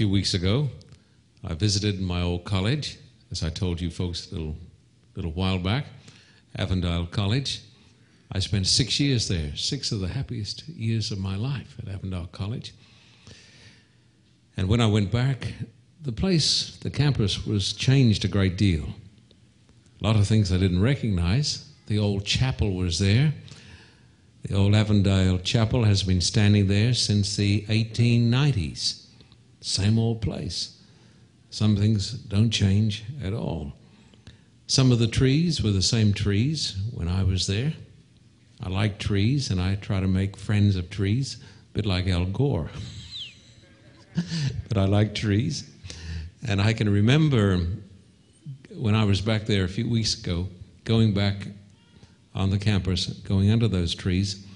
few weeks ago, I visited my old college, as I told you folks a little, little while back, Avondale College. I spent six years there, six of the happiest years of my life at Avondale College. And when I went back, the place, the campus, was changed a great deal. A lot of things I didn't recognize. The old chapel was there. The old Avondale Chapel has been standing there since the 1890s. Same old place. Some things don't change at all. Some of the trees were the same trees when I was there. I like trees and I try to make friends of trees, a bit like Al Gore. but I like trees. And I can remember when I was back there a few weeks ago, going back on the campus, going under those trees,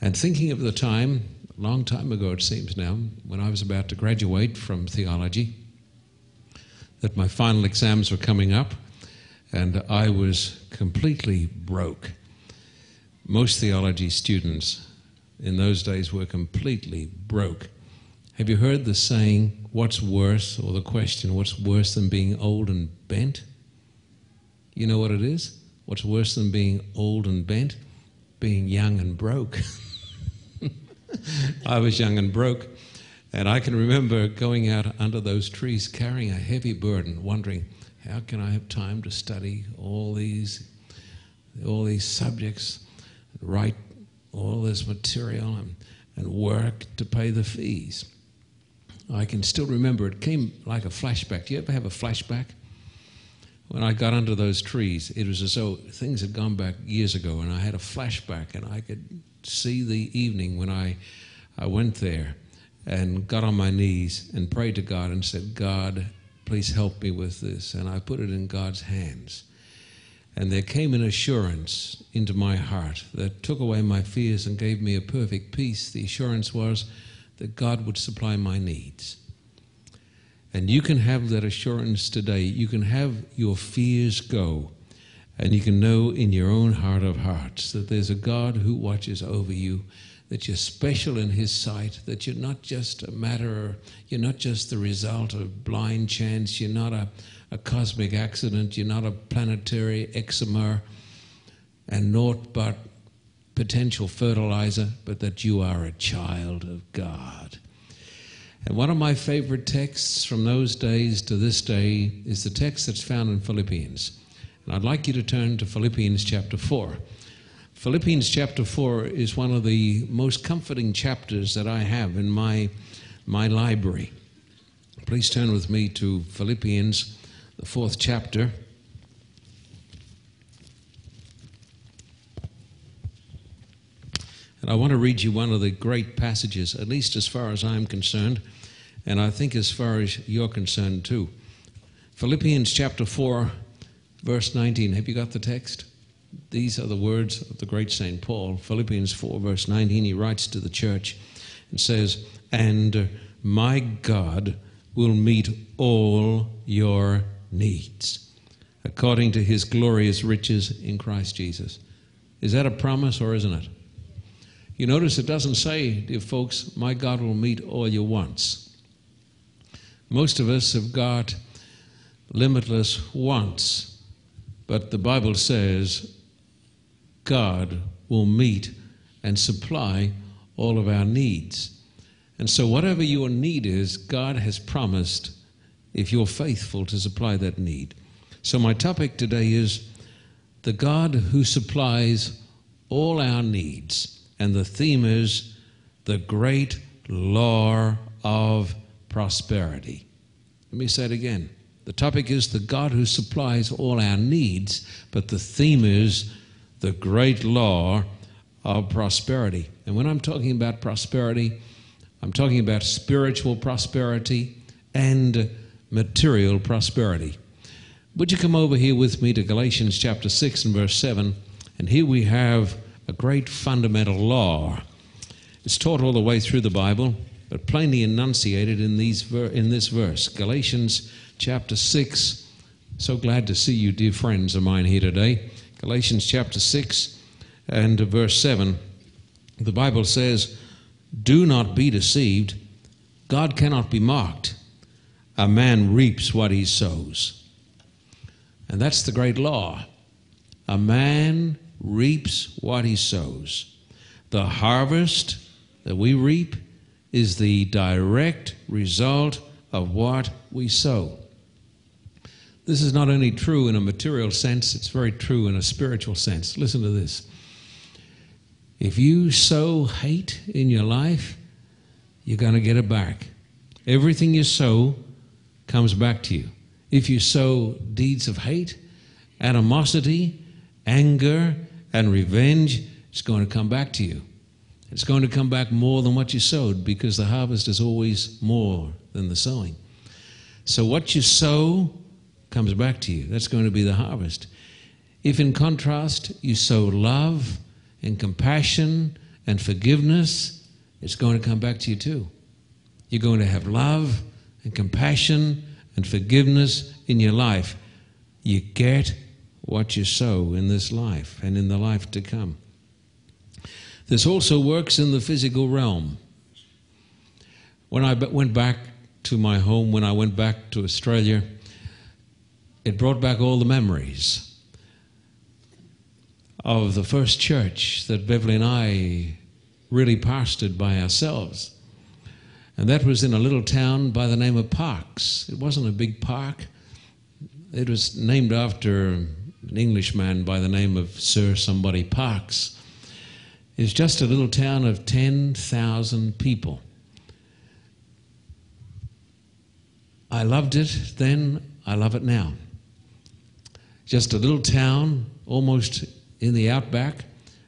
and thinking of the time, long time ago it seems now, when I was about to graduate from theology, that my final exams were coming up, and I was completely broke. Most theology students in those days were completely broke. Have you heard the saying, what's worse, or the question, what's worse than being old and bent? You know what it is? What's worse than being old and bent? Being young and broke. I was young and broke, and I can remember going out under those trees carrying a heavy burden, wondering, how can I have time to study all these, all these subjects, write all this material, and, and work to pay the fees? I can still remember it came like a flashback. Do you ever have a flashback? When I got under those trees, it was as though things had gone back years ago, and I had a flashback, and I could see the evening when I, I went there and got on my knees and prayed to God and said, God, please help me with this. And I put it in God's hands. And there came an assurance into my heart that took away my fears and gave me a perfect peace. The assurance was that God would supply my needs. And you can have that assurance today. You can have your fears go. And you can know in your own heart of hearts that there's a God who watches over you, that you're special in His sight, that you're not just a matter, you're not just the result of blind chance, you're not a, a cosmic accident, you're not a planetary eczema, and naught but potential fertilizer, but that you are a child of God. And one of my favorite texts from those days to this day is the text that's found in Philippians. And I'd like you to turn to Philippians chapter 4. Philippians chapter 4 is one of the most comforting chapters that I have in my, my library. Please turn with me to Philippians, the fourth chapter. And I want to read you one of the great passages, at least as far as I'm concerned, and I think as far as you're concerned too. Philippians chapter 4, verse 19. Have you got the text? These are the words of the great St. Paul. Philippians 4, verse 19. He writes to the church and says, And my God will meet all your needs according to his glorious riches in Christ Jesus. Is that a promise or isn't it? You notice it doesn't say, dear folks, my God will meet all your wants. Most of us have got limitless wants, but the Bible says God will meet and supply all of our needs. And so, whatever your need is, God has promised if you're faithful to supply that need. So, my topic today is the God who supplies all our needs and the theme is the great law of prosperity. Let me say it again. The topic is the God who supplies all our needs, but the theme is the great law of prosperity. And when I'm talking about prosperity, I'm talking about spiritual prosperity and material prosperity. Would you come over here with me to Galatians chapter 6 and verse 7? And here we have a great fundamental law. It's taught all the way through the Bible, but plainly enunciated in, these in this verse Galatians chapter 6. So glad to see you, dear friends of mine, here today. Galatians chapter 6 and verse 7. The Bible says, Do not be deceived. God cannot be mocked. a man reaps what he sows. And that's the great law. A man reaps what he sows. The harvest that we reap is the direct result of what we sow. This is not only true in a material sense, it's very true in a spiritual sense. Listen to this. If you sow hate in your life, you're going to get it back. Everything you sow comes back to you. If you sow deeds of hate, animosity, anger, and revenge, it's going to come back to you. It's going to come back more than what you sowed because the harvest is always more than the sowing. So, what you sow comes back to you. That's going to be the harvest. If, in contrast, you sow love and compassion and forgiveness, it's going to come back to you too. You're going to have love and compassion and forgiveness in your life. You get what you sow in this life and in the life to come. This also works in the physical realm. When I went back to my home, when I went back to Australia, it brought back all the memories of the first church that Beverly and I really pastored by ourselves. And that was in a little town by the name of Parkes. It wasn't a big park. It was named after an Englishman by the name of Sir Somebody Parkes. It's just a little town of 10,000 people. I loved it then, I love it now just a little town, almost in the outback,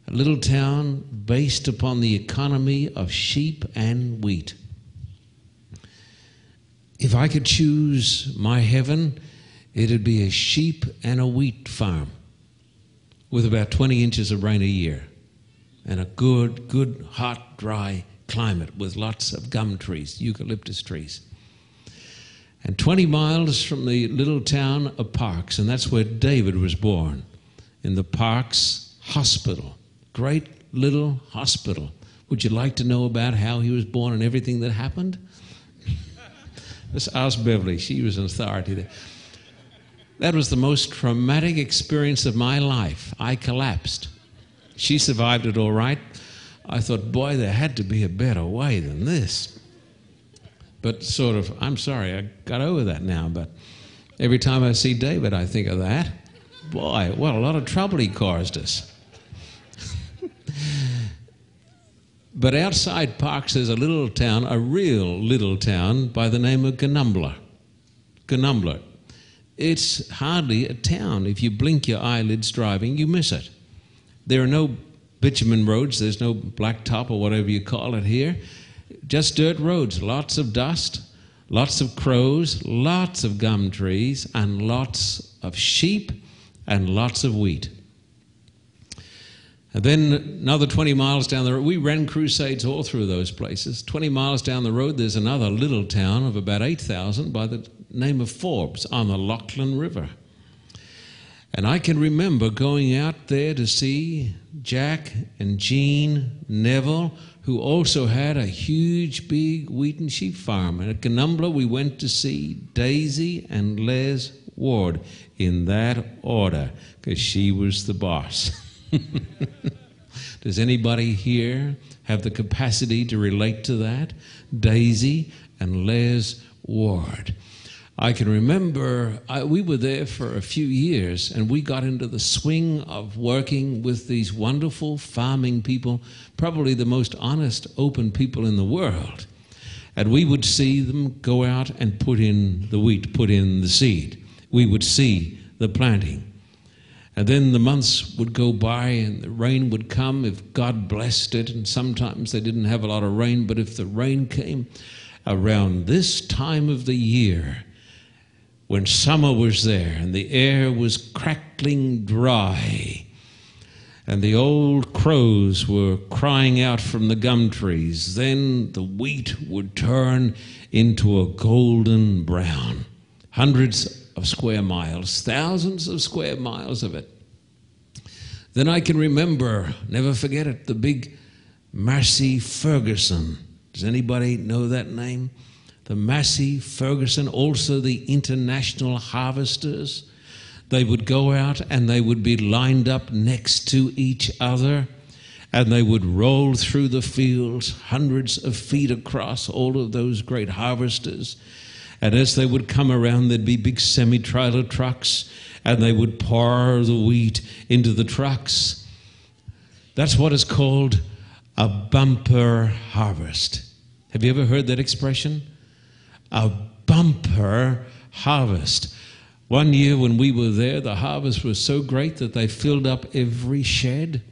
a little town based upon the economy of sheep and wheat. If I could choose my heaven, it'd be a sheep and a wheat farm with about 20 inches of rain a year and a good, good, hot, dry climate with lots of gum trees, eucalyptus trees and 20 miles from the little town of Parkes, and that's where David was born, in the Parkes Hospital. Great little hospital. Would you like to know about how he was born and everything that happened? Let's ask Beverly. She was an authority there. That was the most traumatic experience of my life. I collapsed. She survived it all right. I thought, boy, there had to be a better way than this but sort of, I'm sorry, I got over that now. But every time I see David, I think of that. Boy, what a lot of trouble he caused us. but outside Parkes, there's a little town, a real little town, by the name of Goonumbla. Goonumbla. It's hardly a town. If you blink your eyelids driving, you miss it. There are no bitumen roads, there's no blacktop or whatever you call it here just dirt roads, lots of dust, lots of crows, lots of gum trees, and lots of sheep and lots of wheat. And then another 20 miles down the road, we ran crusades all through those places. 20 miles down the road, there's another little town of about 8,000 by the name of Forbes on the Lachlan River. And I can remember going out there to see Jack and Jean Neville, who also had a huge, big wheat and sheep farm. And at Goonumbla, we went to see Daisy and Les Ward in that order, because she was the boss. Does anybody here have the capacity to relate to that? Daisy and Les Ward. I can remember I, we were there for a few years and we got into the swing of working with these wonderful farming people, probably the most honest, open people in the world. And we would see them go out and put in the wheat, put in the seed. We would see the planting. And then the months would go by and the rain would come if God blessed it. And sometimes they didn't have a lot of rain, but if the rain came around this time of the year, when summer was there and the air was crackling dry and the old crows were crying out from the gum trees, then the wheat would turn into a golden brown. Hundreds of square miles, thousands of square miles of it. Then I can remember, never forget it, the big Massey Ferguson. Does anybody know that name? The Massey, Ferguson, also the international harvesters. They would go out and they would be lined up next to each other and they would roll through the fields, hundreds of feet across, all of those great harvesters. And as they would come around, there'd be big semi trailer trucks, and they would pour the wheat into the trucks. That's what is called a bumper harvest. Have you ever heard that expression? A bumper harvest. One year when we were there, the harvest was so great that they filled up every shed.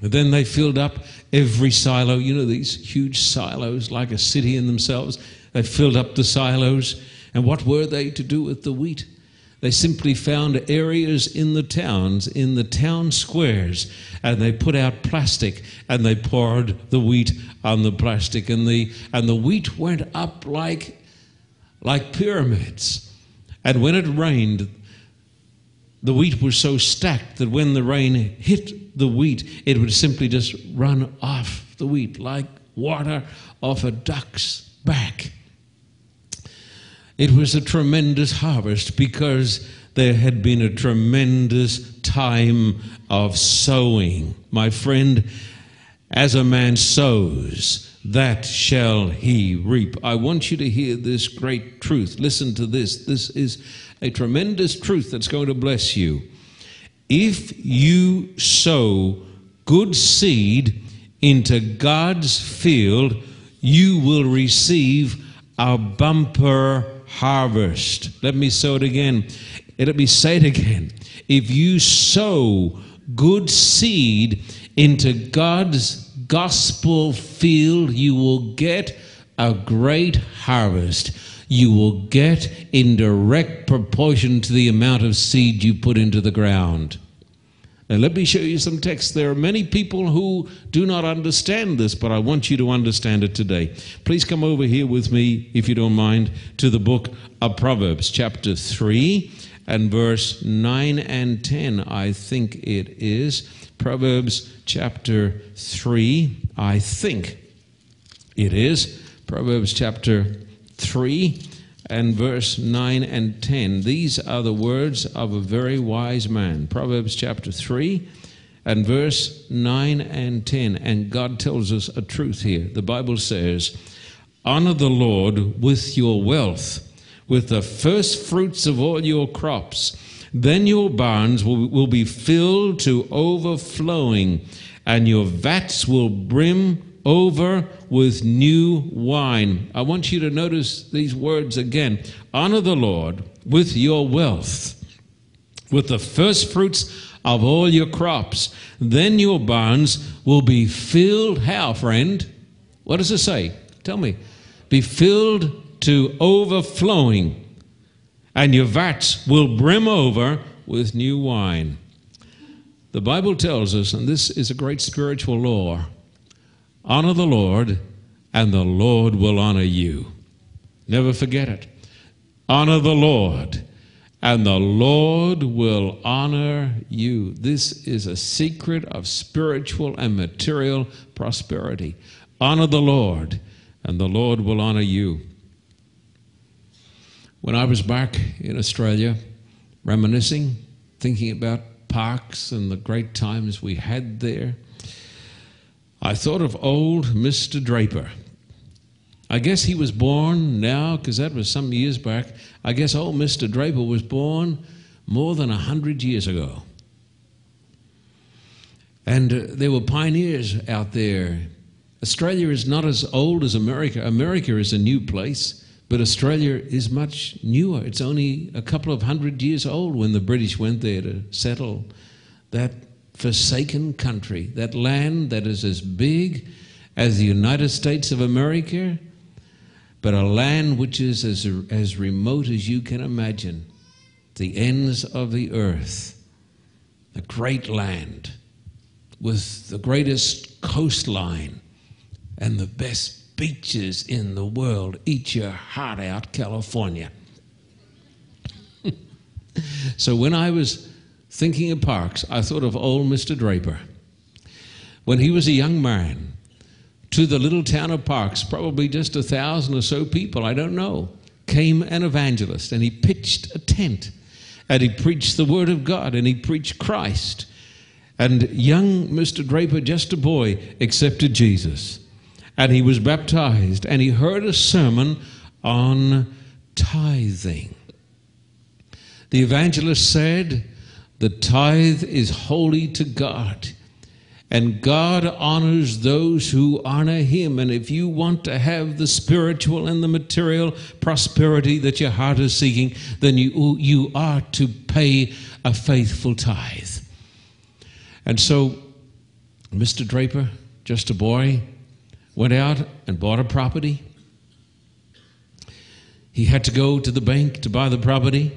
And then they filled up every silo. You know, these huge silos, like a city in themselves. They filled up the silos. And what were they to do with the wheat? They simply found areas in the towns, in the town squares, and they put out plastic and they poured the wheat on the plastic. And the, and the wheat went up like, like pyramids. And when it rained, the wheat was so stacked that when the rain hit the wheat, it would simply just run off the wheat like water off a duck's back. It was a tremendous harvest because there had been a tremendous time of sowing. My friend, as a man sows, that shall he reap. I want you to hear this great truth. Listen to this. This is a tremendous truth that's going to bless you. If you sow good seed into God's field, you will receive a bumper harvest. Let me sow it again. Let me say it again. If you sow good seed into God's gospel field, you will get a great harvest. You will get in direct proportion to the amount of seed you put into the ground. Now, let me show you some text. There are many people who do not understand this, but I want you to understand it today. Please come over here with me, if you don't mind, to the book of Proverbs, chapter 3 and verse 9 and 10, I think it is. Proverbs chapter 3, I think it is. Proverbs chapter 3 and verse 9 and 10. These are the words of a very wise man. Proverbs chapter 3 and verse 9 and 10. And God tells us a truth here. The Bible says, Honor the Lord with your wealth, with the first fruits of all your crops then your barns will, will be filled to overflowing, and your vats will brim over with new wine. I want you to notice these words again. Honor the Lord with your wealth, with the first fruits of all your crops. Then your barns will be filled. How, friend? What does it say? Tell me. Be filled to overflowing and your vats will brim over with new wine. The Bible tells us, and this is a great spiritual law honor the Lord, and the Lord will honor you. Never forget it. Honor the Lord, and the Lord will honor you. This is a secret of spiritual and material prosperity. Honor the Lord, and the Lord will honor you. When I was back in Australia, reminiscing, thinking about Parkes and the great times we had there, I thought of old Mr. Draper. I guess he was born now, because that was some years back. I guess old Mr. Draper was born more than a hundred years ago. And uh, there were pioneers out there. Australia is not as old as America. America is a new place. But Australia is much newer. It's only a couple of hundred years old when the British went there to settle that forsaken country, that land that is as big as the United States of America, but a land which is as, as remote as you can imagine, the ends of the earth, a great land with the greatest coastline and the best beaches in the world. Eat your heart out, California. so when I was thinking of Parkes, I thought of old Mr. Draper. When he was a young man, to the little town of Parkes, probably just a thousand or so people, I don't know, came an evangelist and he pitched a tent and he preached the Word of God and he preached Christ. And young Mr. Draper, just a boy, accepted Jesus. And he was baptized and he heard a sermon on tithing. The evangelist said, The tithe is holy to God. And God honors those who honor Him. And if you want to have the spiritual and the material prosperity that your heart is seeking, then you, you are to pay a faithful tithe. And so, Mr. Draper, just a boy, went out and bought a property. He had to go to the bank to buy the property.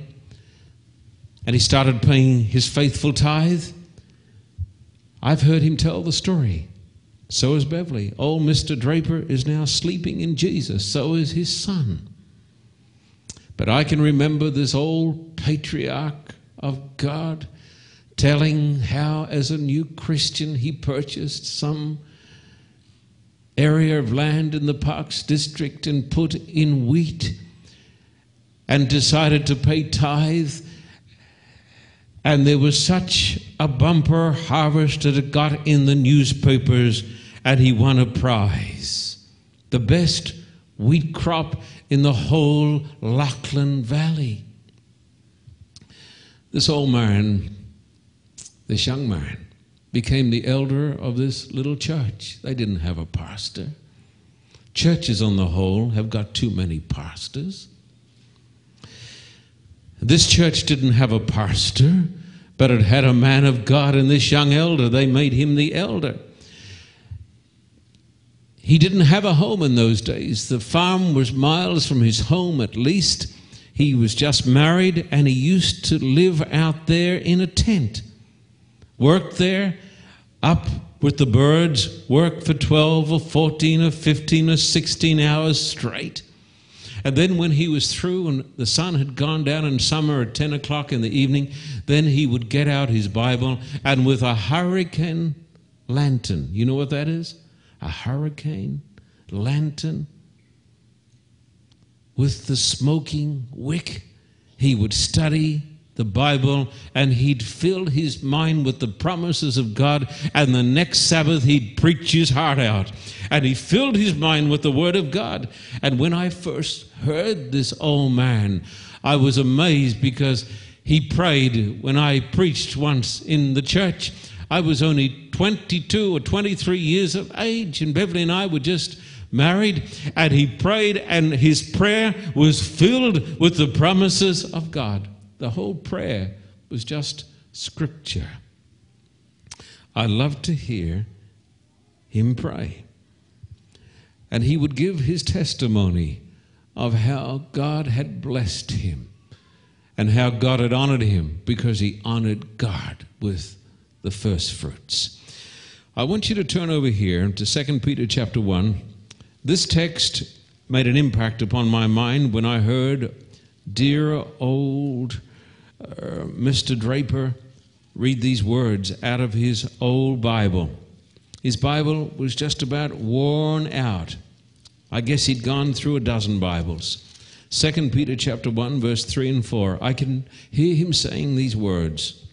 And he started paying his faithful tithe. I've heard him tell the story. So is Beverly. Oh, old Mr. Draper is now sleeping in Jesus. So is his son. But I can remember this old patriarch of God telling how, as a new Christian, he purchased some area of land in the Parkes district and put in wheat and decided to pay tithe and there was such a bumper harvest that it got in the newspapers, and he won a prize. The best wheat crop in the whole Lachlan Valley. This old man, this young man, became the elder of this little church. They didn't have a pastor. Churches, on the whole, have got too many pastors. This church didn't have a pastor, but it had a man of God, and this young elder, they made him the elder. He didn't have a home in those days. The farm was miles from his home at least. He was just married, and he used to live out there in a tent. Worked there, up with the birds, work for 12 or 14 or 15 or 16 hours straight. And then when he was through and the sun had gone down in summer at 10 o'clock in the evening, then he would get out his Bible and with a hurricane lantern, you know what that is? A hurricane lantern with the smoking wick, he would study the Bible and he'd fill his mind with the promises of God. And the next Sabbath, he'd preach his heart out. And he filled his mind with the Word of God. And when I first heard this old man, I was amazed because he prayed when I preached once in the church. I was only 22 or 23 years of age, and Beverly and I were just married, and he prayed, and his prayer was filled with the promises of God. The whole prayer was just scripture. I loved to hear him pray. And he would give his testimony of how God had blessed him and how God had honored him because he honored God with the first fruits. I want you to turn over here to 2 Peter chapter 1. This text made an impact upon my mind when I heard dear old uh, Mr. Draper read these words out of his old Bible. His Bible was just about worn out. I guess he'd gone through a dozen Bibles. 2 Peter chapter 1 verse 3 and 4. I can hear him saying these words.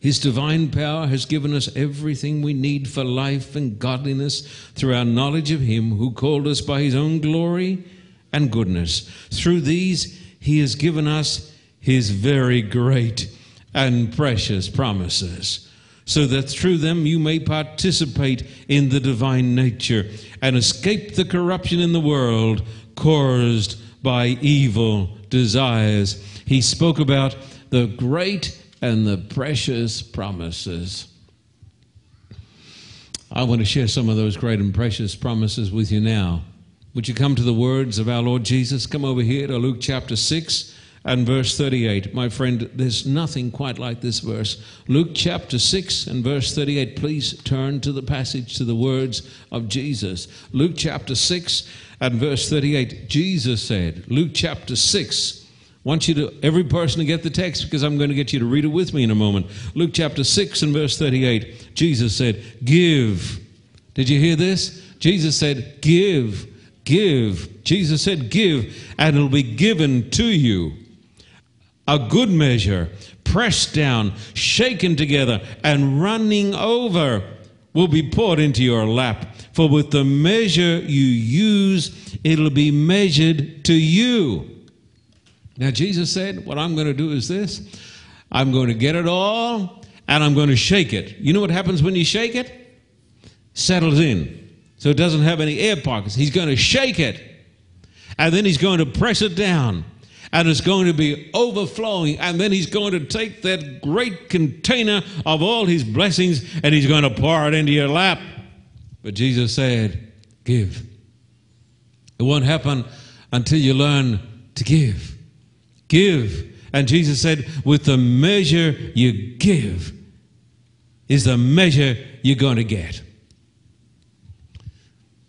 His divine power has given us everything we need for life and godliness through our knowledge of him who called us by his own glory and goodness. Through these he has given us his very great and precious promises, so that through them you may participate in the divine nature and escape the corruption in the world caused by evil desires. He spoke about the great and the precious promises. I want to share some of those great and precious promises with you now. Would you come to the words of our Lord Jesus? Come over here to Luke chapter 6 and verse 38. My friend, there's nothing quite like this verse. Luke chapter 6 and verse 38. Please turn to the passage, to the words of Jesus. Luke chapter 6 and verse 38. Jesus said, Luke chapter 6. I want you to, every person to get the text because I'm going to get you to read it with me in a moment. Luke chapter 6 and verse 38. Jesus said, Give. Did you hear this? Jesus said, Give, give. Jesus said, Give, and it'll be given to you. A good measure, pressed down, shaken together, and running over will be poured into your lap. For with the measure you use, it'll be measured to you. Now, Jesus said, What I'm going to do is this I'm going to get it all and I'm going to shake it. You know what happens when you shake it? Settles in. So it doesn't have any air pockets. He's going to shake it and then he's going to press it down and it's going to be overflowing. And then he's going to take that great container of all his blessings and he's going to pour it into your lap. But Jesus said, Give. It won't happen until you learn to give. Give. And Jesus said, With the measure you give, is the measure you're going to get.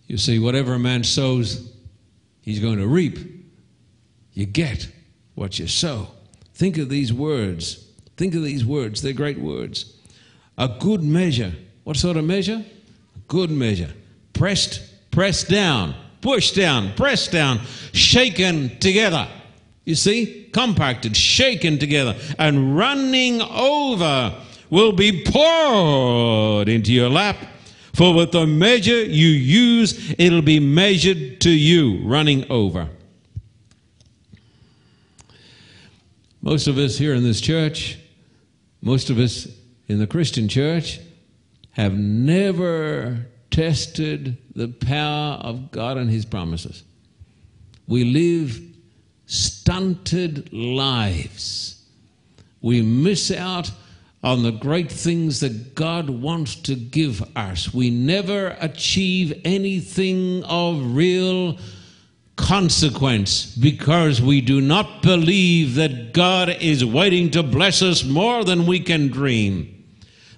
You see, whatever a man sows, he's going to reap. You get what you sow. Think of these words. Think of these words. They're great words. A good measure. What sort of measure? A good measure. Pressed, pressed down, pushed down, pressed down, shaken together. You see? Compacted, shaken together, and running over will be poured into your lap. For with the measure you use, it'll be measured to you, running over. Most of us here in this church, most of us in the Christian church, have never tested the power of God and His promises. We live stunted lives. We miss out on the great things that God wants to give us. We never achieve anything of real consequence because we do not believe that God is waiting to bless us more than we can dream.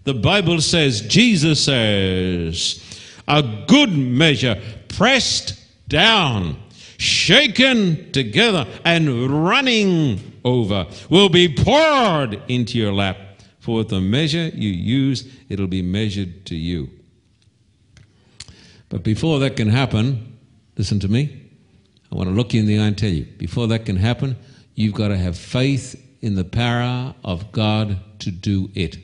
The Bible says, Jesus says, a good measure, pressed down, shaken together, and running over will be poured into your lap. For with the measure you use, it'll be measured to you. But before that can happen, listen to me. I want to look you in the eye and tell you before that can happen, you've got to have faith in the power of God to do it.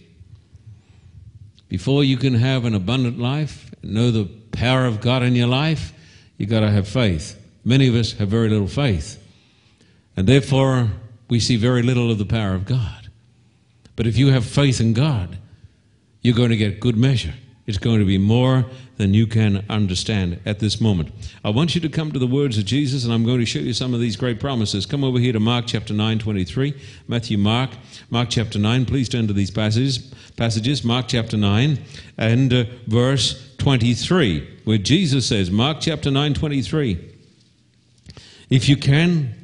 Before you can have an abundant life, know the power of God in your life, you've got to have faith. Many of us have very little faith, and therefore we see very little of the power of God. But if you have faith in God, you're going to get good measure. It's going to be more than you can understand at this moment. I want you to come to the words of Jesus, and I'm going to show you some of these great promises. Come over here to Mark chapter 9, 23. Matthew, Mark, Mark chapter 9. Please turn to these passages. Passages, Mark chapter 9 and uh, verse 23, where Jesus says, Mark chapter 9, 23. If you can,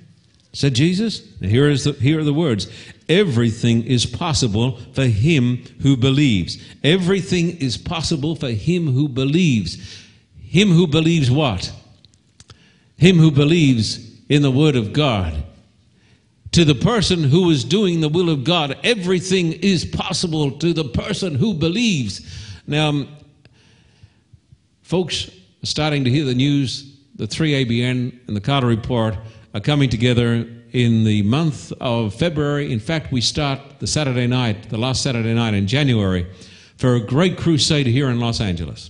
said Jesus, here, is the, here are the words everything is possible for him who believes. Everything is possible for him who believes. Him who believes what? Him who believes in the Word of God. To the person who is doing the will of God, everything is possible to the person who believes. Now, folks starting to hear the news. The 3ABN and the Carter Report are coming together in the month of February. In fact, we start the Saturday night, the last Saturday night in January, for a great crusade here in Los Angeles.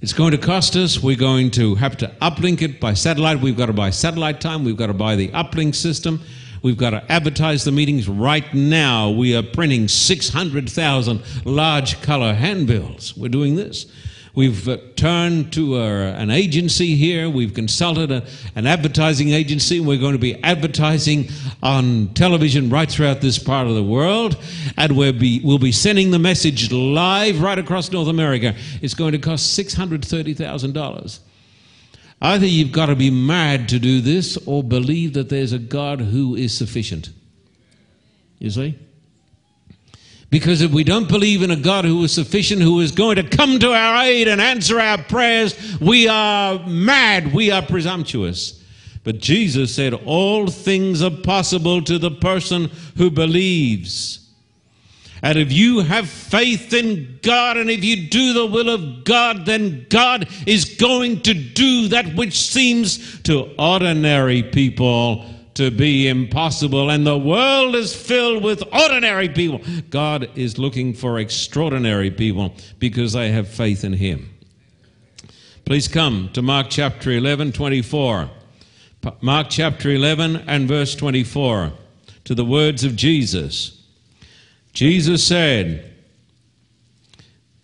It's going to cost us. We're going to have to uplink it by satellite. We've got to buy satellite time. We've got to buy the uplink system. We've got to advertise the meetings right now. We are printing 600,000 large color handbills. We're doing this. We've uh, turned to a, uh, an agency here. We've consulted a, an advertising agency. We're going to be advertising on television right throughout this part of the world. And we'll be, we'll be sending the message live right across North America. It's going to cost $630,000. Either you've got to be mad to do this or believe that there's a God who is sufficient. You see? Because if we don't believe in a God who is sufficient, who is going to come to our aid and answer our prayers, we are mad, we are presumptuous. But Jesus said, All things are possible to the person who believes. And if you have faith in God and if you do the will of God, then God is going to do that which seems to ordinary people to be impossible. And the world is filled with ordinary people. God is looking for extraordinary people because they have faith in Him. Please come to Mark chapter 11, 24. Mark chapter 11 and verse 24 to the words of Jesus. Jesus said,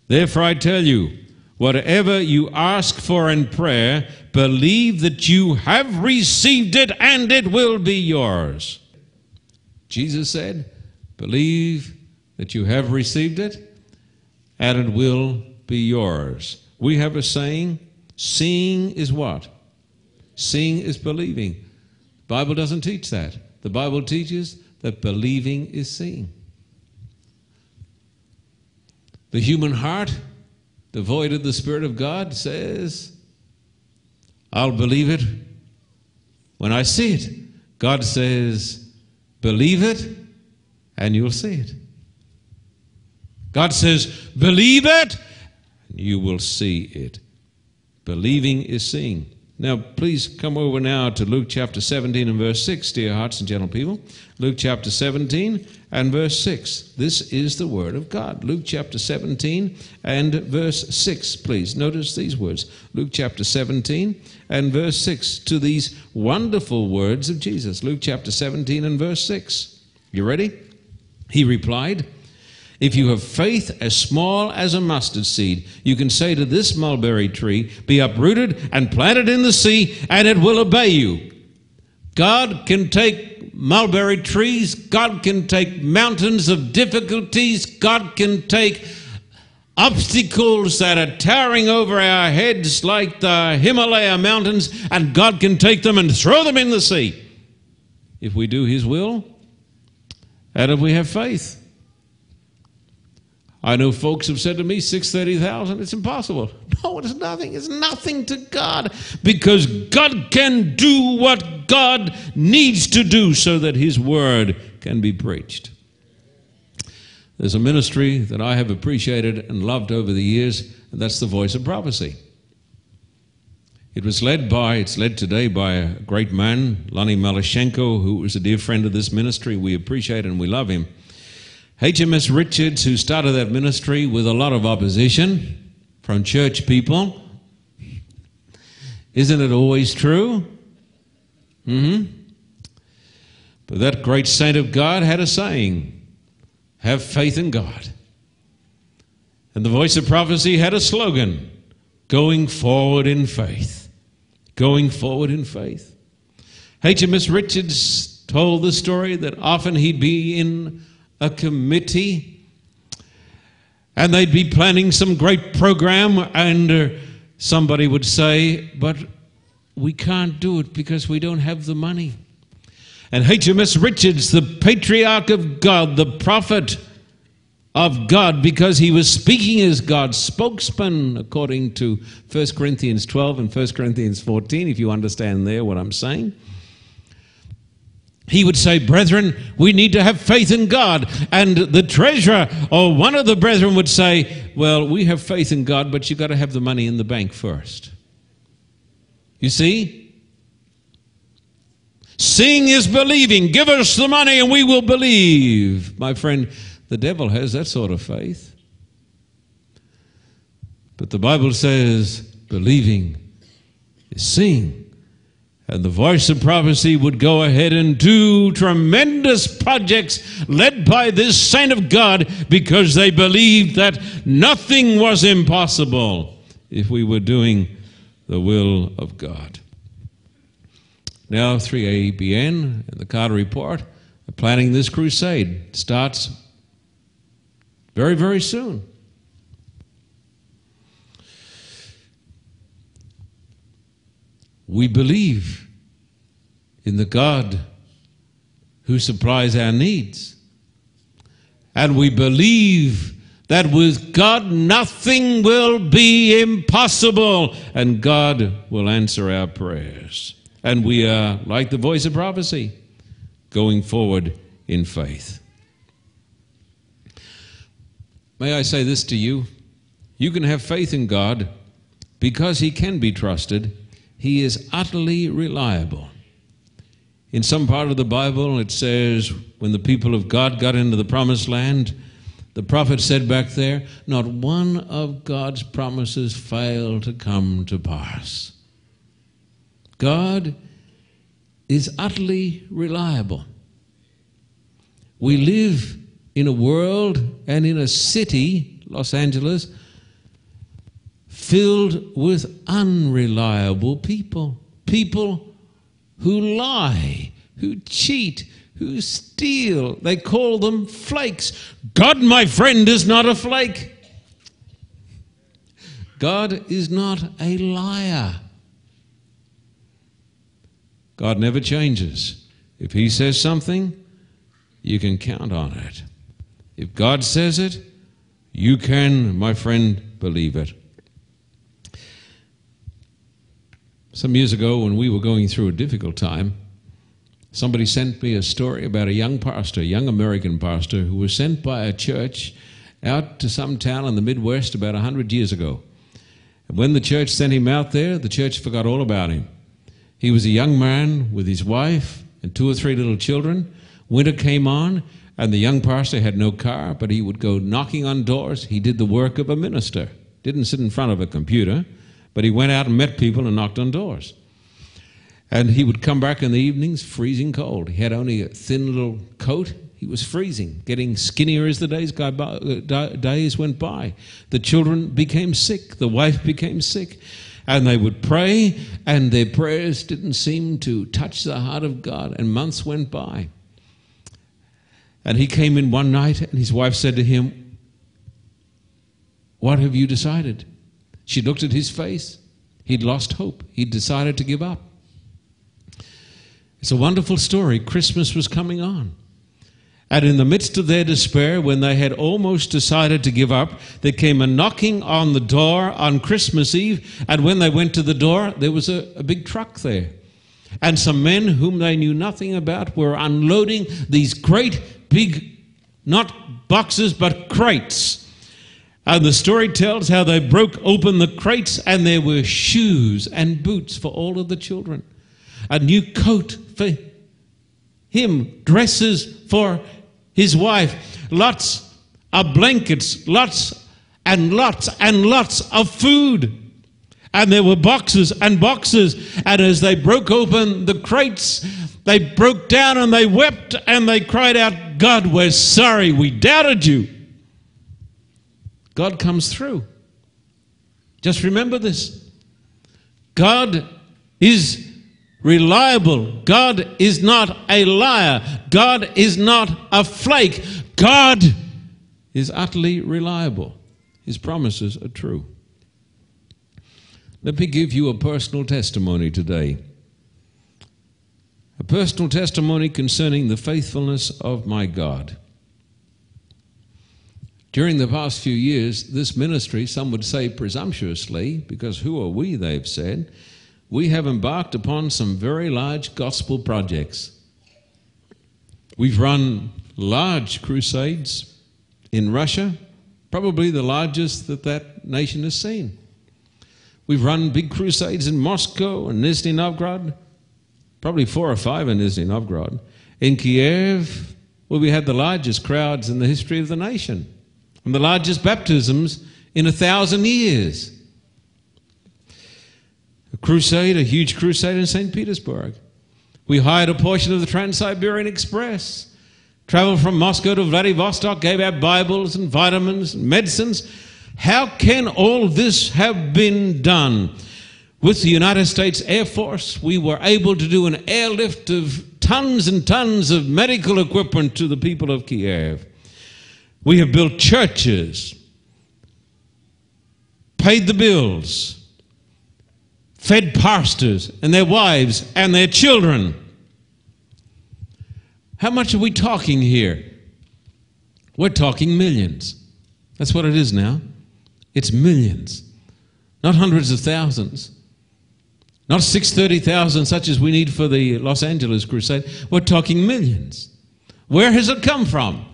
Therefore I tell you, whatever you ask for in prayer, believe that you have received it and it will be yours. Jesus said, Believe that you have received it and it will be yours. We have a saying seeing is what? Seeing is believing. The Bible doesn't teach that. The Bible teaches that believing is seeing. The human heart, devoid of the Spirit of God, says, I'll believe it when I see it. God says, believe it and you'll see it. God says, believe it and you will see it. Believing is seeing. Now, please come over now to Luke chapter 17 and verse 6, dear hearts and gentle people. Luke chapter 17 and verse 6. This is the word of God. Luke chapter 17 and verse 6, please. Notice these words. Luke chapter 17 and verse 6 to these wonderful words of Jesus. Luke chapter 17 and verse 6. You ready? He replied, if you have faith as small as a mustard seed, you can say to this mulberry tree, Be uprooted and planted in the sea, and it will obey you. God can take mulberry trees, God can take mountains of difficulties, God can take obstacles that are towering over our heads like the Himalaya mountains, and God can take them and throw them in the sea. If we do His will, and if we have faith. I know folks have said to me, 630,000, it's impossible. No, it's nothing. It's nothing to God because God can do what God needs to do so that His word can be preached. There's a ministry that I have appreciated and loved over the years, and that's the Voice of Prophecy. It was led by, it's led today by a great man, Lonnie Melashenko, who was a dear friend of this ministry. We appreciate and we love him. HMS Richards, who started that ministry with a lot of opposition from church people. Isn't it always true? Mm-hmm. But that great saint of God had a saying have faith in God. And the voice of prophecy had a slogan going forward in faith. Going forward in faith. HMS Richards told the story that often he'd be in a committee and they'd be planning some great program and uh, somebody would say, but we can't do it because we don't have the money. And HMS Richards, the patriarch of God, the prophet of God, because he was speaking as God's spokesman, according to 1 Corinthians 12 and 1 Corinthians 14, if you understand there what I'm saying he would say, Brethren, we need to have faith in God. And the treasurer or one of the brethren would say, Well, we have faith in God, but you've got to have the money in the bank first. You see? Seeing is believing. Give us the money and we will believe. My friend, the devil has that sort of faith. But the Bible says, believing is seeing. And the voice of prophecy would go ahead and do tremendous projects led by this saint of God because they believed that nothing was impossible if we were doing the will of God. Now, 3ABN and the Carter Report are planning this crusade. starts very, very soon. We believe in the God who supplies our needs. And we believe that with God nothing will be impossible, and God will answer our prayers. And we are, like the voice of prophecy, going forward in faith. May I say this to you? You can have faith in God because He can be trusted. He is utterly reliable. In some part of the Bible, it says, when the people of God got into the promised land, the prophet said back there, Not one of God's promises failed to come to pass. God is utterly reliable. We live in a world and in a city, Los Angeles, filled with unreliable people. People who lie, who cheat, who steal. They call them flakes. God, my friend, is not a flake. God is not a liar. God never changes. If He says something, you can count on it. If God says it, you can, my friend, believe it. Some years ago, when we were going through a difficult time, somebody sent me a story about a young pastor, a young American pastor, who was sent by a church out to some town in the Midwest about 100 years ago. And when the church sent him out there, the church forgot all about him. He was a young man with his wife and two or three little children. Winter came on, and the young pastor had no car, but he would go knocking on doors. He did the work of a minister, didn't sit in front of a computer. But he went out and met people and knocked on doors. And he would come back in the evenings freezing cold. He had only a thin little coat. He was freezing, getting skinnier as the days, uh, days went by. The children became sick. The wife became sick. And they would pray, and their prayers didn't seem to touch the heart of God. And months went by. And he came in one night, and his wife said to him, What have you decided? She looked at his face. He'd lost hope. He'd decided to give up. It's a wonderful story. Christmas was coming on. And in the midst of their despair, when they had almost decided to give up, there came a knocking on the door on Christmas Eve. And when they went to the door, there was a, a big truck there. And some men whom they knew nothing about were unloading these great big, not boxes, but crates and the story tells how they broke open the crates and there were shoes and boots for all of the children, a new coat for him, dresses for his wife, lots of blankets, lots and lots and lots of food. And there were boxes and boxes. And as they broke open the crates, they broke down and they wept and they cried out, God, we're sorry we doubted you. God comes through. Just remember this God is reliable. God is not a liar. God is not a flake. God is utterly reliable. His promises are true. Let me give you a personal testimony today. A personal testimony concerning the faithfulness of my God. During the past few years, this ministry, some would say presumptuously, because who are we, they've said, we have embarked upon some very large gospel projects. We've run large crusades in Russia, probably the largest that that nation has seen. We've run big crusades in Moscow and Nizhny Novgorod, probably four or five in Nizhny Novgorod. In Kiev, where we had the largest crowds in the history of the nation and the largest baptisms in a thousand years. A crusade, a huge crusade in St. Petersburg. We hired a portion of the Trans Siberian Express, traveled from Moscow to Vladivostok, gave out Bibles and vitamins and medicines. How can all this have been done? With the United States Air Force, we were able to do an airlift of tons and tons of medical equipment to the people of Kiev. We have built churches, paid the bills, fed pastors and their wives and their children. How much are we talking here? We're talking millions. That's what it is now. It's millions, not hundreds of thousands, not 630,000 such as we need for the Los Angeles crusade. We're talking millions. Where has it come from?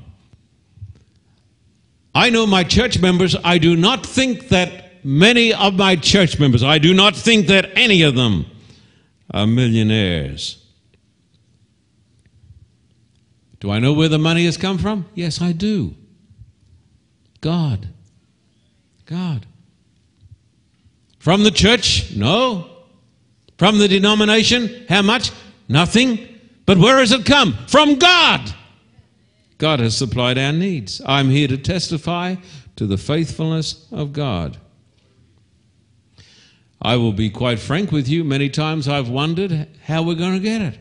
I know my church members. I do not think that many of my church members, I do not think that any of them are millionaires. Do I know where the money has come from? Yes, I do. God. God. From the church? No. From the denomination? How much? Nothing. But where has it come? From God. God has supplied our needs. I'm here to testify to the faithfulness of God. I will be quite frank with you. Many times I've wondered how we're going to get it.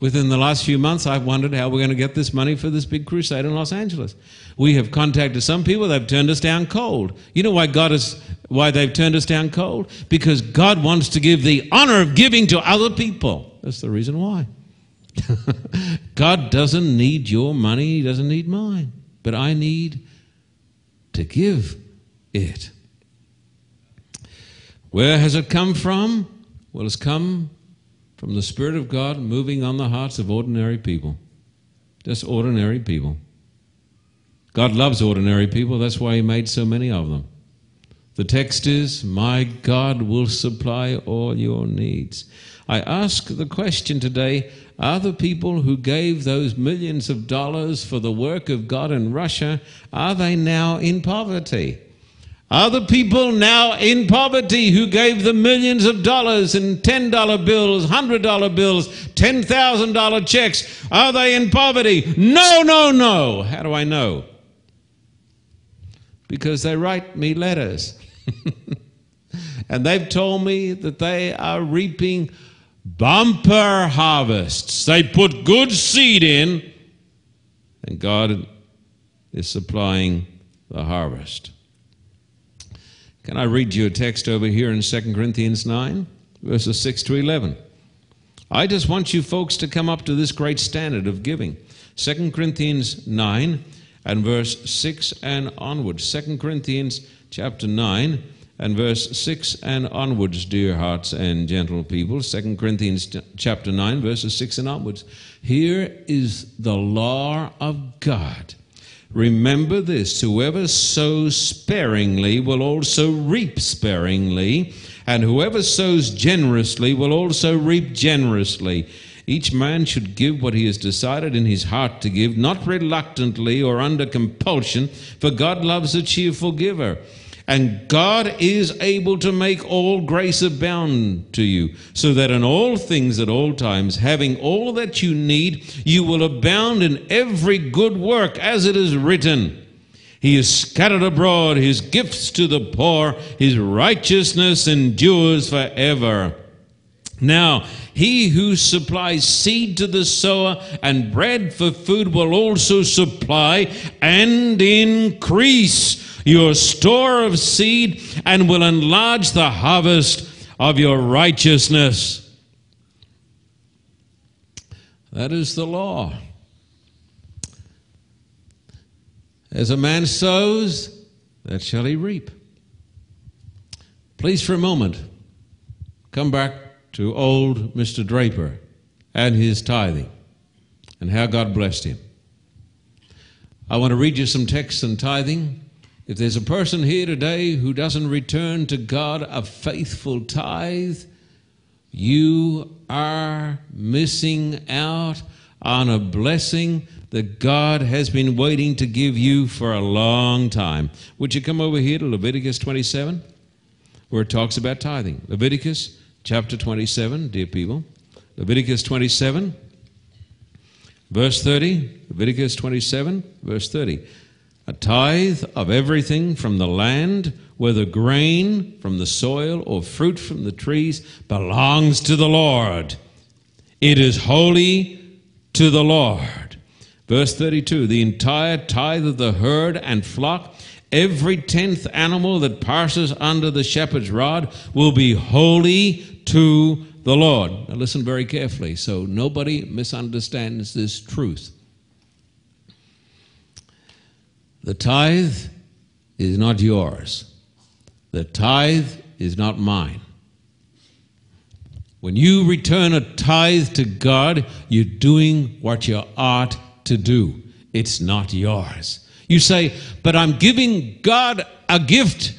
Within the last few months, I've wondered how we're going to get this money for this big crusade in Los Angeles. We have contacted some people; they've turned us down cold. You know why God is why they've turned us down cold? Because God wants to give the honor of giving to other people. That's the reason why. God doesn't need your money; He doesn't need mine. But I need to give it. Where has it come from? Well, it's come from the Spirit of God moving on the hearts of ordinary people. Just ordinary people. God loves ordinary people, that's why He made so many of them. The text is, My God will supply all your needs. I ask the question today are the people who gave those millions of dollars for the work of God in Russia, are they now in poverty? Are the people now in poverty who gave the millions of dollars in $10 bills, $100 bills, $10,000 checks? Are they in poverty? No, no, no. How do I know? Because they write me letters. and they've told me that they are reaping bumper harvests. They put good seed in, and God is supplying the harvest. Can I read you a text over here in 2 Corinthians 9, verses 6 to 11? I just want you folks to come up to this great standard of giving. 2 Corinthians 9 and verse 6 and onward. 2 Corinthians chapter 9 and verse 6 and onwards, dear hearts and gentle people. 2 Corinthians chapter 9, verses 6 and onwards. Here is the law of God. Remember this whoever sows sparingly will also reap sparingly, and whoever sows generously will also reap generously. Each man should give what he has decided in his heart to give, not reluctantly or under compulsion, for God loves a cheerful giver. And God is able to make all grace abound to you, so that in all things at all times, having all that you need, you will abound in every good work, as it is written. He has scattered abroad his gifts to the poor, his righteousness endures forever. Now, he who supplies seed to the sower and bread for food will also supply and increase your store of seed and will enlarge the harvest of your righteousness. That is the law. As a man sows, that shall he reap. Please, for a moment, come back to old Mr. Draper and his tithing and how God blessed him. I want to read you some texts on tithing if there's a person here today who doesn't return to God a faithful tithe, you are missing out on a blessing that God has been waiting to give you for a long time. Would you come over here to Leviticus 27, where it talks about tithing? Leviticus chapter 27, dear people. Leviticus 27, verse 30. Leviticus 27, verse 30 a tithe of everything from the land, whether grain from the soil or fruit from the trees, belongs to the Lord. It is holy to the Lord. Verse 32 The entire tithe of the herd and flock, every tenth animal that passes under the shepherd's rod, will be holy to the Lord. Now listen very carefully so nobody misunderstands this truth. The tithe is not yours. The tithe is not mine. When you return a tithe to God, you're doing what you ought to do. It's not yours. You say, but I'm giving God a gift.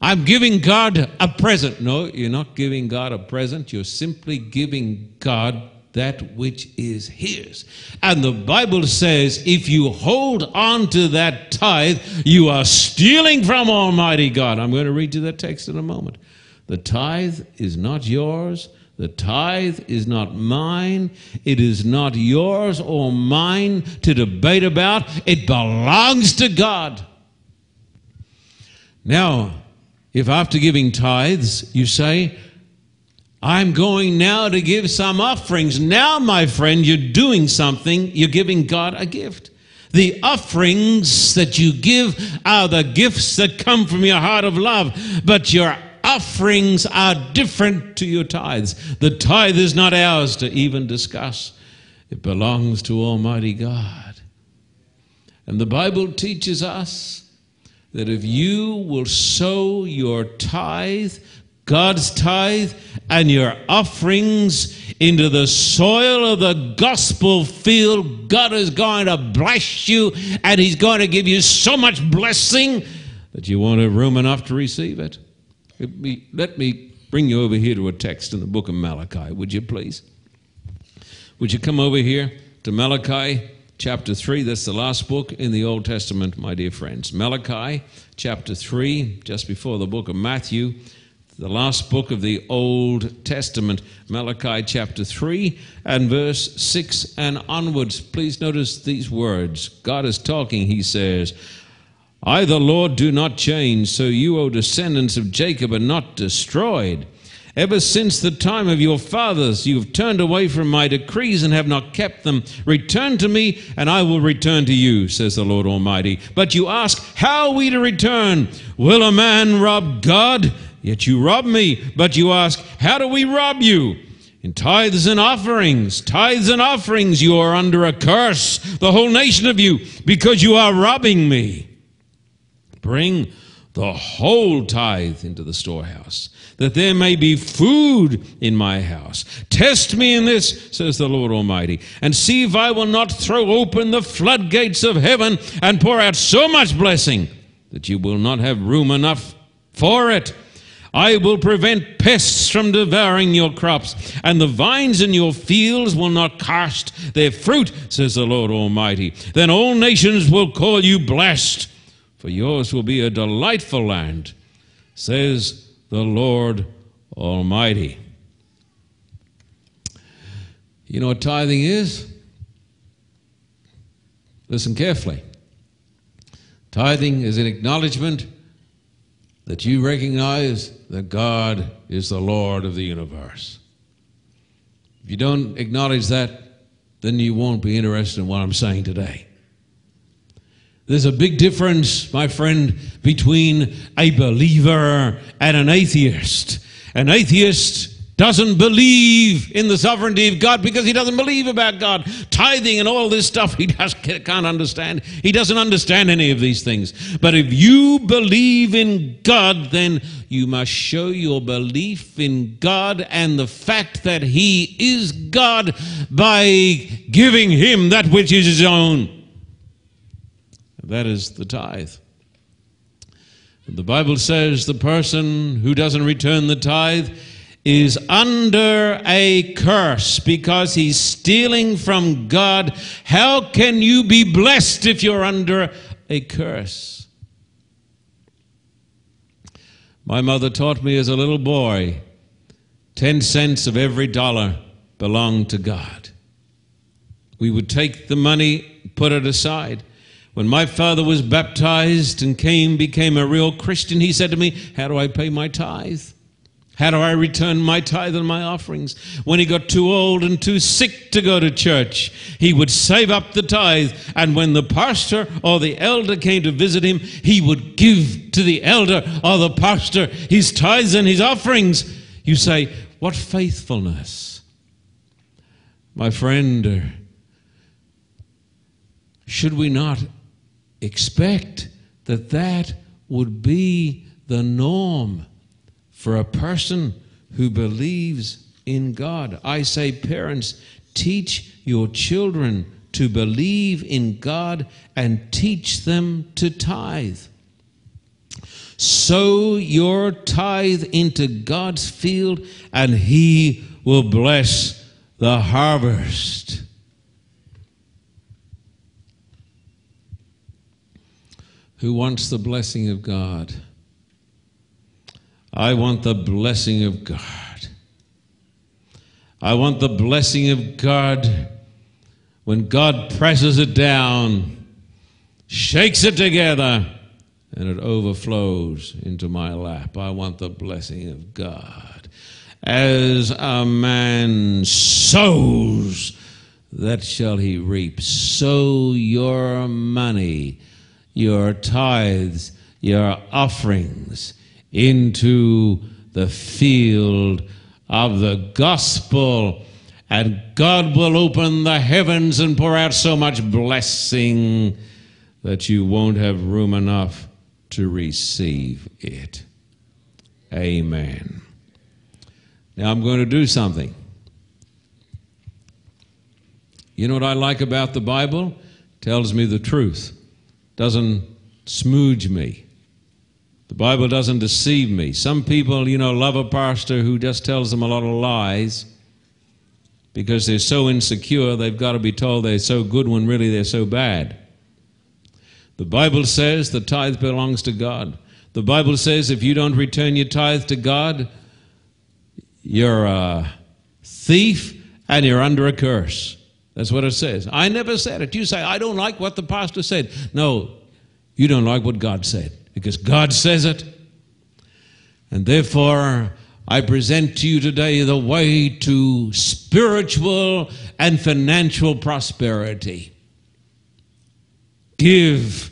I'm giving God a present. No, you're not giving God a present. You're simply giving God that which is His. And the Bible says if you hold on to that tithe, you are stealing from Almighty God. I'm going to read you that text in a moment. The tithe is not yours. The tithe is not mine. It is not yours or mine to debate about. It belongs to God. Now, if after giving tithes you say, I'm going now to give some offerings. Now, my friend, you're doing something. You're giving God a gift. The offerings that you give are the gifts that come from your heart of love, but your offerings are different to your tithes. The tithe is not ours to even discuss, it belongs to Almighty God. And the Bible teaches us that if you will sow your tithe God's tithe and your offerings into the soil of the gospel field, God is going to bless you and He's going to give you so much blessing that you won't have room enough to receive it. Let me, let me bring you over here to a text in the book of Malachi, would you please? Would you come over here to Malachi chapter 3? That's the last book in the Old Testament, my dear friends. Malachi chapter 3, just before the book of Matthew the last book of the Old Testament, Malachi chapter 3 and verse 6 and onwards. Please notice these words. God is talking, he says, I, the Lord, do not change, so you, O descendants of Jacob, are not destroyed. Ever since the time of your fathers, you have turned away from my decrees and have not kept them. Return to me, and I will return to you, says the Lord Almighty. But you ask, How are we to return? Will a man rob God? Yet you rob me. But you ask, How do we rob you? In tithes and offerings, tithes and offerings, you are under a curse, the whole nation of you, because you are robbing me. Bring the whole tithe into the storehouse, that there may be food in my house. Test me in this, says the Lord Almighty, and see if I will not throw open the floodgates of heaven and pour out so much blessing that you will not have room enough for it. I will prevent pests from devouring your crops, and the vines in your fields will not cast their fruit, says the Lord Almighty. Then all nations will call you blessed, for yours will be a delightful land, says the Lord Almighty. You know what tithing is? Listen carefully. Tithing is an acknowledgement that you recognize that God is the Lord of the universe. If you don't acknowledge that, then you won't be interested in what I'm saying today. There's a big difference, my friend, between a believer and an atheist. An atheist doesn't believe in the sovereignty of God because he doesn't believe about God. Tithing and all this stuff he just can't understand. He doesn't understand any of these things. But if you believe in God, then you must show your belief in God and the fact that he is God by giving him that which is his own. That is the tithe. The Bible says the person who doesn't return the tithe is under a curse because he's stealing from God. How can you be blessed if you're under a curse? My mother taught me as a little boy 10 cents of every dollar belonged to God. We would take the money, put it aside. When my father was baptized and came, became a real Christian, he said to me, How do I pay my tithe? How do I return my tithe and my offerings? When he got too old and too sick to go to church, he would save up the tithe. And when the pastor or the elder came to visit him, he would give to the elder or the pastor his tithes and his offerings. You say, What faithfulness! My friend, uh, should we not expect that that would be the norm? For a person who believes in God. I say, parents, teach your children to believe in God and teach them to tithe. Sow your tithe into God's field, and He will bless the harvest. Who wants the blessing of God? I want the blessing of God. I want the blessing of God when God presses it down, shakes it together, and it overflows into my lap. I want the blessing of God. As a man sows, that shall he reap. Sow your money, your tithes, your offerings into the field of the gospel, and God will open the heavens and pour out so much blessing that you won't have room enough to receive it. Amen. Now I'm going to do something. You know what I like about the Bible? It tells me the truth. Doesn't smooge me. The Bible doesn't deceive me. Some people, you know, love a pastor who just tells them a lot of lies because they're so insecure, they've got to be told they're so good when really they're so bad. The Bible says the tithe belongs to God. The Bible says if you don't return your tithe to God, you're a thief and you're under a curse. That's what it says. I never said it. You say, I don't like what the pastor said. No, you don't like what God said because God says it. And therefore, I present to you today the way to spiritual and financial prosperity. Give,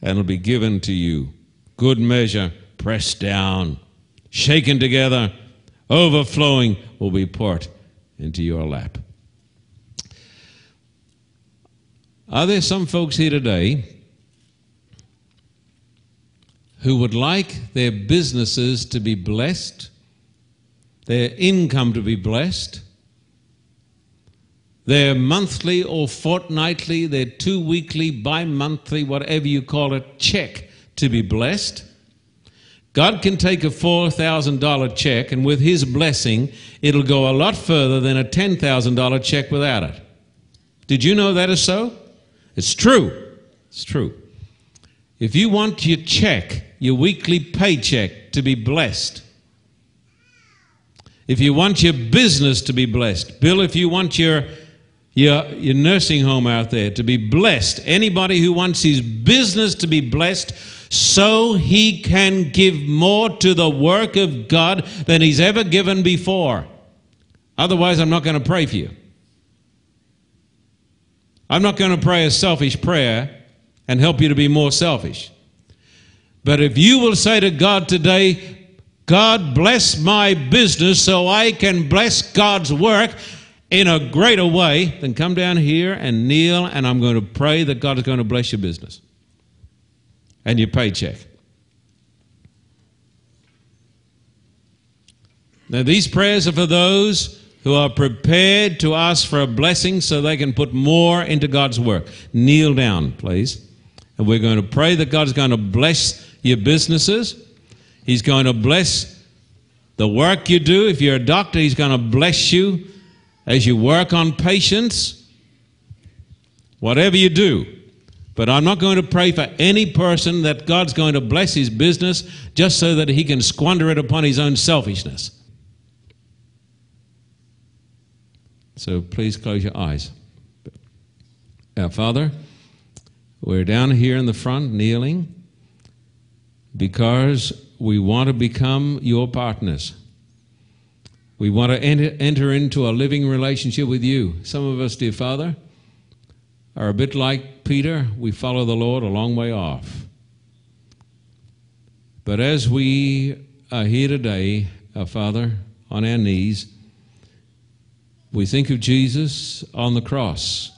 and it'll be given to you. Good measure, pressed down, shaken together, overflowing, will be poured into your lap. Are there some folks here today who would like their businesses to be blessed, their income to be blessed, their monthly or fortnightly, their two weekly, bi monthly, whatever you call it, check to be blessed. God can take a $4,000 check, and with His blessing, it'll go a lot further than a $10,000 check without it. Did you know that is so? It's true. It's true. If you want your check your weekly paycheck to be blessed. If you want your business to be blessed, Bill, if you want your, your, your nursing home out there to be blessed, anybody who wants his business to be blessed, so he can give more to the work of God than he's ever given before. Otherwise, I'm not going to pray for you. I'm not going to pray a selfish prayer and help you to be more selfish. But if you will say to God today, God bless my business so I can bless God's work in a greater way, then come down here and kneel, and I'm going to pray that God is going to bless your business and your paycheck. Now, these prayers are for those who are prepared to ask for a blessing so they can put more into God's work. Kneel down, please. And we're going to pray that God is going to bless your businesses. He's going to bless the work you do. If you're a doctor, He's going to bless you as you work on patients. Whatever you do. But I'm not going to pray for any person that God's going to bless his business just so that he can squander it upon his own selfishness. So please close your eyes. Our Father, we're down here in the front kneeling because we want to become your partners. We want to enter, enter into a living relationship with you. Some of us, dear Father, are a bit like Peter. We follow the Lord a long way off. But as we are here today, our Father, on our knees, we think of Jesus on the cross,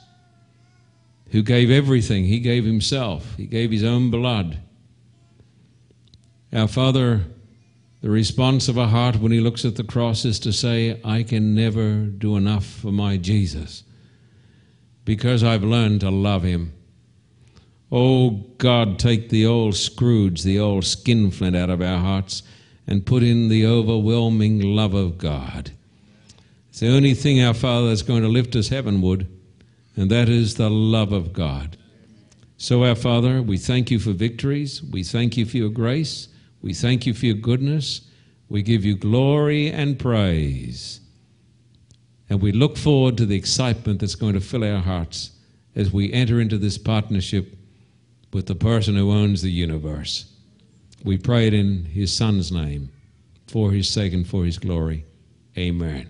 who gave everything. He gave himself, he gave his own blood. Our Father, the response of a heart when he looks at the cross is to say, I can never do enough for my Jesus. because I've learned to love Him. Oh God, take the old Scrooge, the old skinflint out of our hearts and put in the overwhelming love of God. It's the only thing, our Father, is going to lift us heavenward, and that is the love of God. So, our Father, we thank you for victories. We thank you for your grace. We thank you for your goodness. We give you glory and praise. And we look forward to the excitement that's going to fill our hearts as we enter into this partnership with the person who owns the universe. We pray it in his Son's name, for his sake and for his glory. Amen.